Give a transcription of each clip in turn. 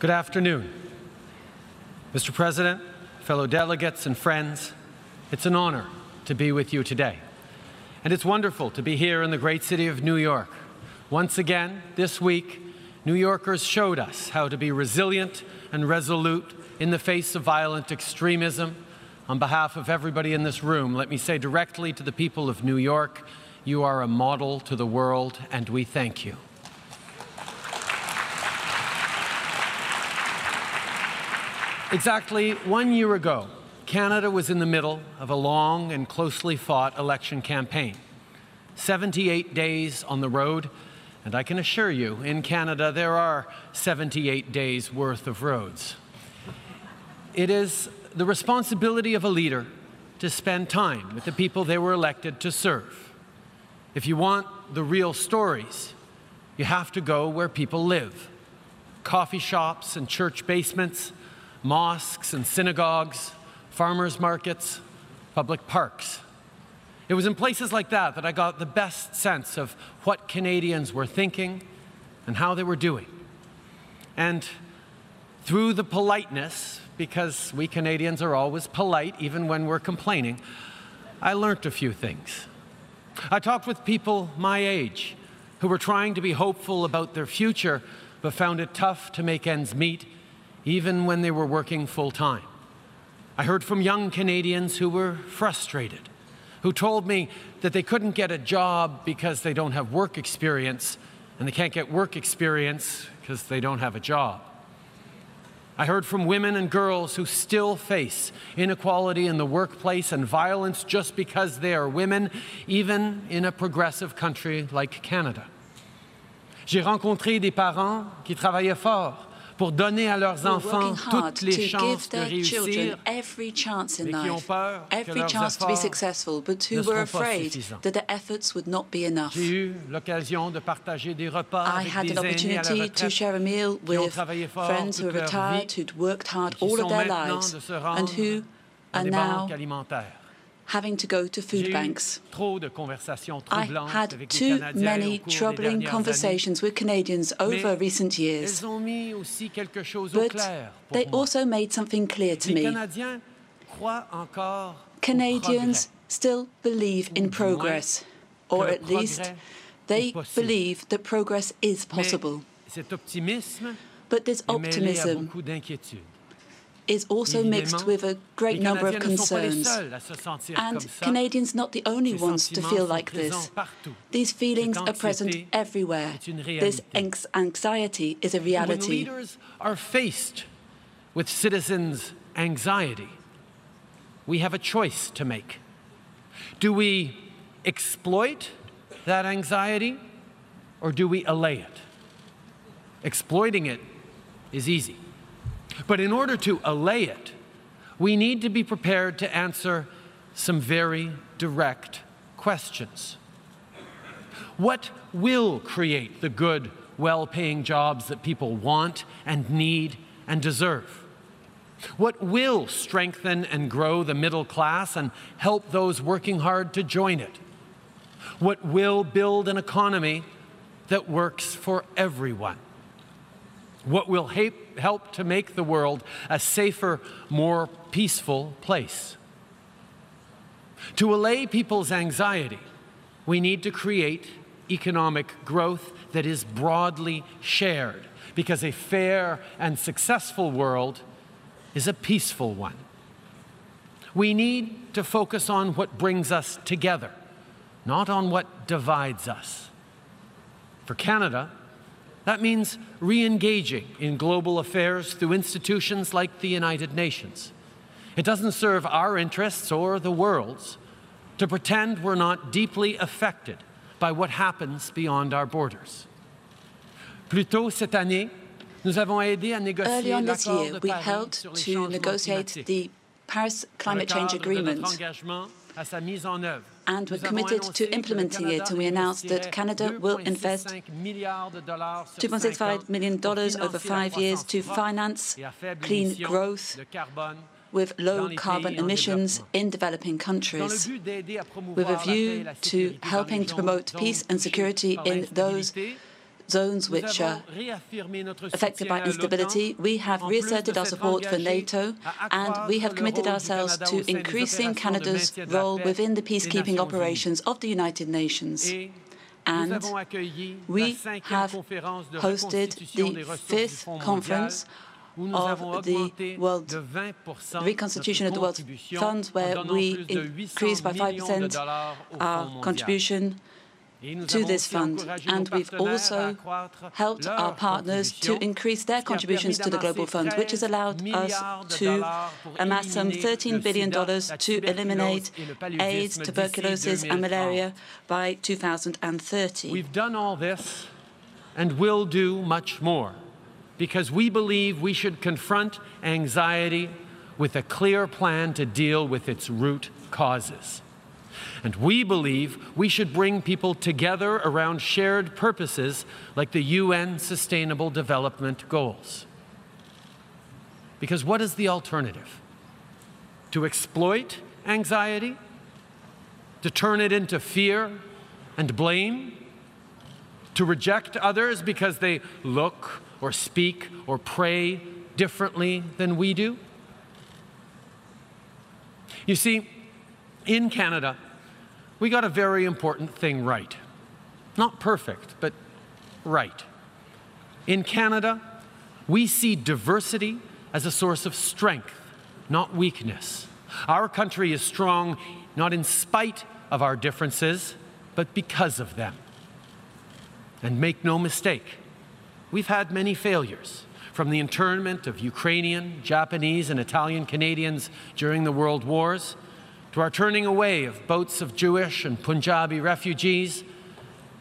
Good afternoon. Mr. President, fellow delegates, and friends, it's an honor to be with you today. And it's wonderful to be here in the great city of New York. Once again, this week, New Yorkers showed us how to be resilient and resolute in the face of violent extremism. On behalf of everybody in this room, let me say directly to the people of New York, you are a model to the world, and we thank you. Exactly one year ago, Canada was in the middle of a long and closely fought election campaign. 78 days on the road, and I can assure you, in Canada, there are 78 days worth of roads. It is the responsibility of a leader to spend time with the people they were elected to serve. If you want the real stories, you have to go where people live coffee shops and church basements, mosques and synagogues, farmers markets, public parks. It was in places like that that I got the best sense of what Canadians were thinking and how they were doing. And through the politeness, because we Canadians are always polite even when we're complaining, I learned a few things. I talked with people my age who were trying to be hopeful about their future but found it tough to make ends meet even when they were working full time. I heard from young Canadians who were frustrated, who told me that they couldn't get a job because they don't have work experience, and they can't get work experience because they don't have a job. I heard from women and girls who still face inequality in the workplace and violence just because they are women, even in a progressive country like Canada. J'ai rencontré des parents qui travaillaient fort pour donner à leurs enfants toutes les chances de réussir, every chance in mais qui ont peur que every leurs chance to be efforts successful, but who ne were afraid suffisants. that their efforts would not be enough. J'ai eu l'occasion de partager des repas I avec had des an aînés à la opportunity to retraite share a meal qui ont with travaillé fort friends who toute are leur retired, vie who'd worked hard qui all sont of their maintenant lives, de se and rendre who à are des now banques alimentaires. Having to go to food banks. trop de conversations I had too many au cours des troubling conversations with Canadians over recent years, Elles ont mis aussi quelque chose au but they also made something clear to me. Canadiens croient encore au Canadians still believe in Ou du moins, progress, or at least they believe that progress is possible. But this est mêlé à optimism. Is also mixed with a great number of Canadiens ne sont pas les concerns. seuls à se sentir And. Canadians not the only ones to feel like this. These feelings are present everywhere. This anxiety is a reality. When leaders are faced with citizens' anxiety, we have a choice to make. Do we exploit that anxiety or do we allay it? Exploiting it is easy. But in order to allay it, we need to be prepared to answer some very direct questions. What will create the good, well paying jobs that people want and need and deserve? What will strengthen and grow the middle class and help those working hard to join it? What will build an economy that works for everyone? What will ha- help to make the world a safer, more peaceful place? To allay people's anxiety, we need to create economic growth that is broadly shared because a fair and successful world is a peaceful one. We need to focus on what brings us together, not on what divides us. For Canada, that means re engaging in global affairs through institutions like the United Nations. It doesn't serve our interests or the world's to pretend we're not deeply affected by what happens beyond our borders. Plus tôt cette année, nous avons aidé à Early on this year, we helped to negotiate the Paris Climate Change cadre de notre Agreement. engagement à sa mise en œuvre, And we're committed to implementing it, and we announced that Canada will invest milliards de dollars sur cinq ans $2.65 million over five years to finance et à faible clean growth with low carbon emissions in developing countries, but d'aider à promouvoir with a la paix et view to helping to promote peace and security in those zones which are affected by instability, we have reasserted our support for NATO and we have committed ourselves to increasing Canada's role within the peacekeeping operations of the United Nations. And we have hosted the fifth conference of the World Reconstitution of the World Fund, where we increased by 5% our contribution to this fund. And we've also helped our partners to increase their contributions to the Global Fund, which has allowed us to amass some $13 billion to eliminate AIDS, tuberculosis, and malaria by 2030. We've done all this and will do much more because we believe we should confront anxiety with a clear plan to deal with its root causes. And we believe we should bring people together around shared purposes like the UN Sustainable Development Goals. Because what is the alternative? To exploit anxiety? To turn it into fear and blame? To reject others because they look or speak or pray differently than we do? You see, in Canada, we got a very important thing right. Not perfect, but right. In Canada, we see diversity as a source of strength, not weakness. Our country is strong not in spite of our differences, but because of them. And make no mistake, we've had many failures, from the internment of Ukrainian, Japanese, and Italian Canadians during the World Wars to our turning away of boats of Jewish and Punjabi refugees,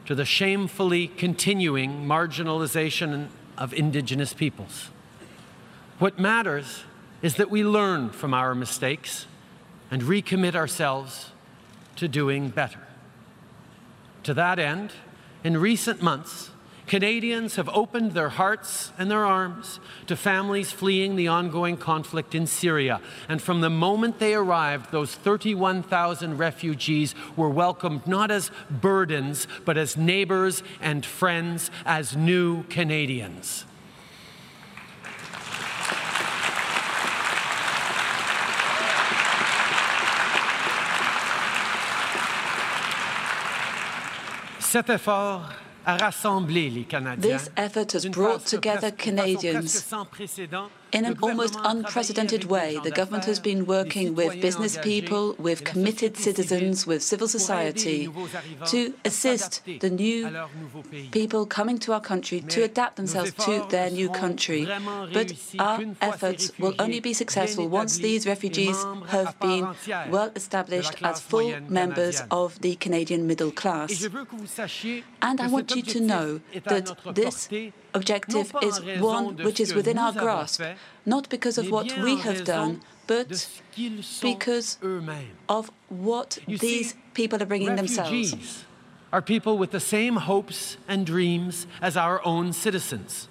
to the shamefully continuing marginalization of Indigenous peoples. What matters is that we learn from our mistakes and recommit ourselves to doing better. To that end, in recent months, Canadians have opened their hearts and their arms to families fleeing the ongoing conflict in Syria. And from the moment they arrived, those 31,000 refugees were welcomed not as burdens, but as neighbors and friends, as new Canadians. Cet effort this effort has brought together Canadians in an almost unprecedented way. The government has been working with business people, with committed citizens, with civil society to assist the new people coming to our country to adapt themselves to their new country. But our efforts will only be successful once these refugees have been well established as full members of the Canadian middle class. And I want you to know that this objective is one which is within our grasp, not because of what we have done, but because of what these people are bringing themselves. Are people with the same hopes and dreams as our own citizens.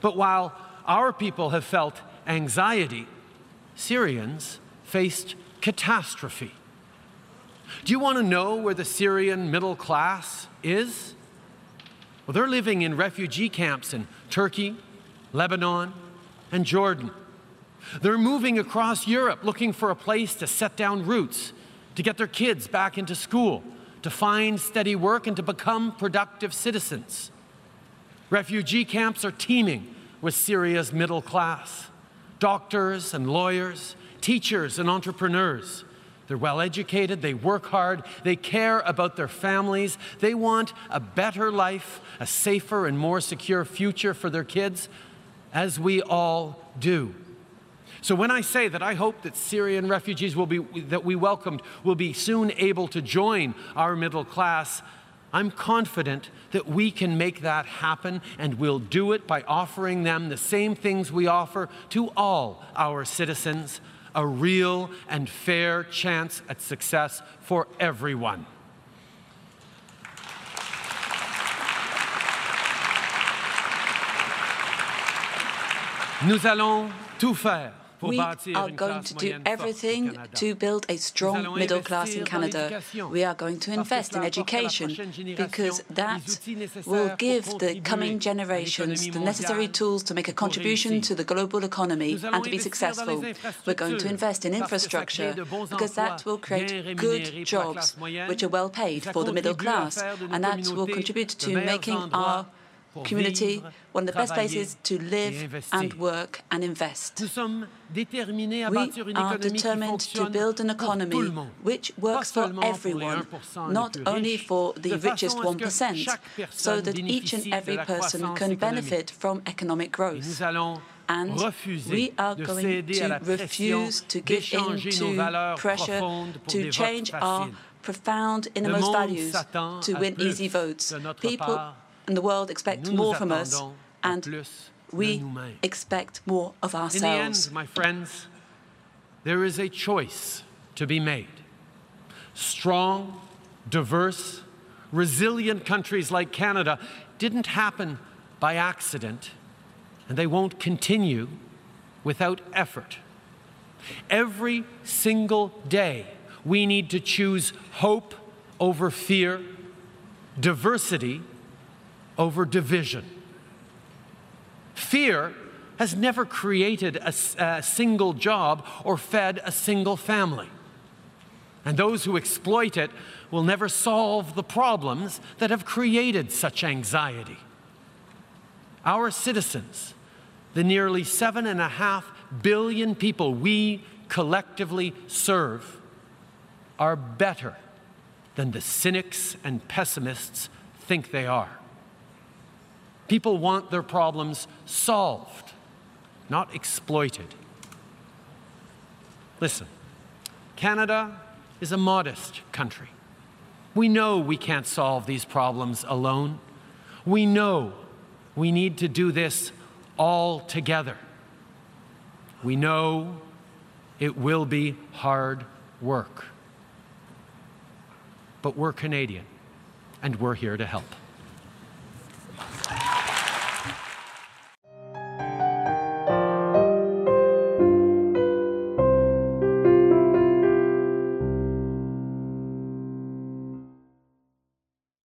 But while our people have felt anxiety, Syrians faced catastrophe. Do you want to know where the Syrian middle class is? Well, they're living in refugee camps in Turkey, Lebanon, and Jordan. They're moving across Europe looking for a place to set down roots, to get their kids back into school, to find steady work, and to become productive citizens. Refugee camps are teeming with Syria's middle class doctors and lawyers, teachers and entrepreneurs. They're well educated, they work hard, they care about their families, they want a better life, a safer and more secure future for their kids, as we all do. So when I say that I hope that Syrian refugees will be, that we welcomed will be soon able to join our middle class, I'm confident that we can make that happen and we'll do it by offering them the same things we offer to all our citizens a real and fair chance at success for everyone. Nous allons tout faire We are going to do everything to build a strong middle class in Canada. We are going to invest in education because that will give the coming generations the necessary tools to make a contribution to the global economy and to be successful. We're going to invest in infrastructure because that will create good jobs which are well paid for the middle class and that will contribute to making our community one of the best places to live and work and invest. We are determined to build an economy which works for everyone, not only for the richest 1%, so that each and every person can benefit from economic growth. And we are going to refuse to give in to pressure to change our profound innermost values to win easy votes. People in the world expect more from us, and we expect more of ourselves. In the end, my friends, there is a choice to be made. Strong, diverse, resilient countries like Canada didn't happen by accident, and they won't continue without effort. Every single day, we need to choose hope over fear, diversity over division. Fear has never created a, a, single job or fed a single family. And those who exploit it will never solve the problems that have created such anxiety. Our citizens, the nearly seven and a half billion people we collectively serve, are better than the cynics and pessimists think they are. People want their problems solved, not exploited. Listen, Canada is a modest country. We know we can't solve these problems alone. We know we need to do this all together. We know it will be hard work. But we're Canadian, and we're here to help.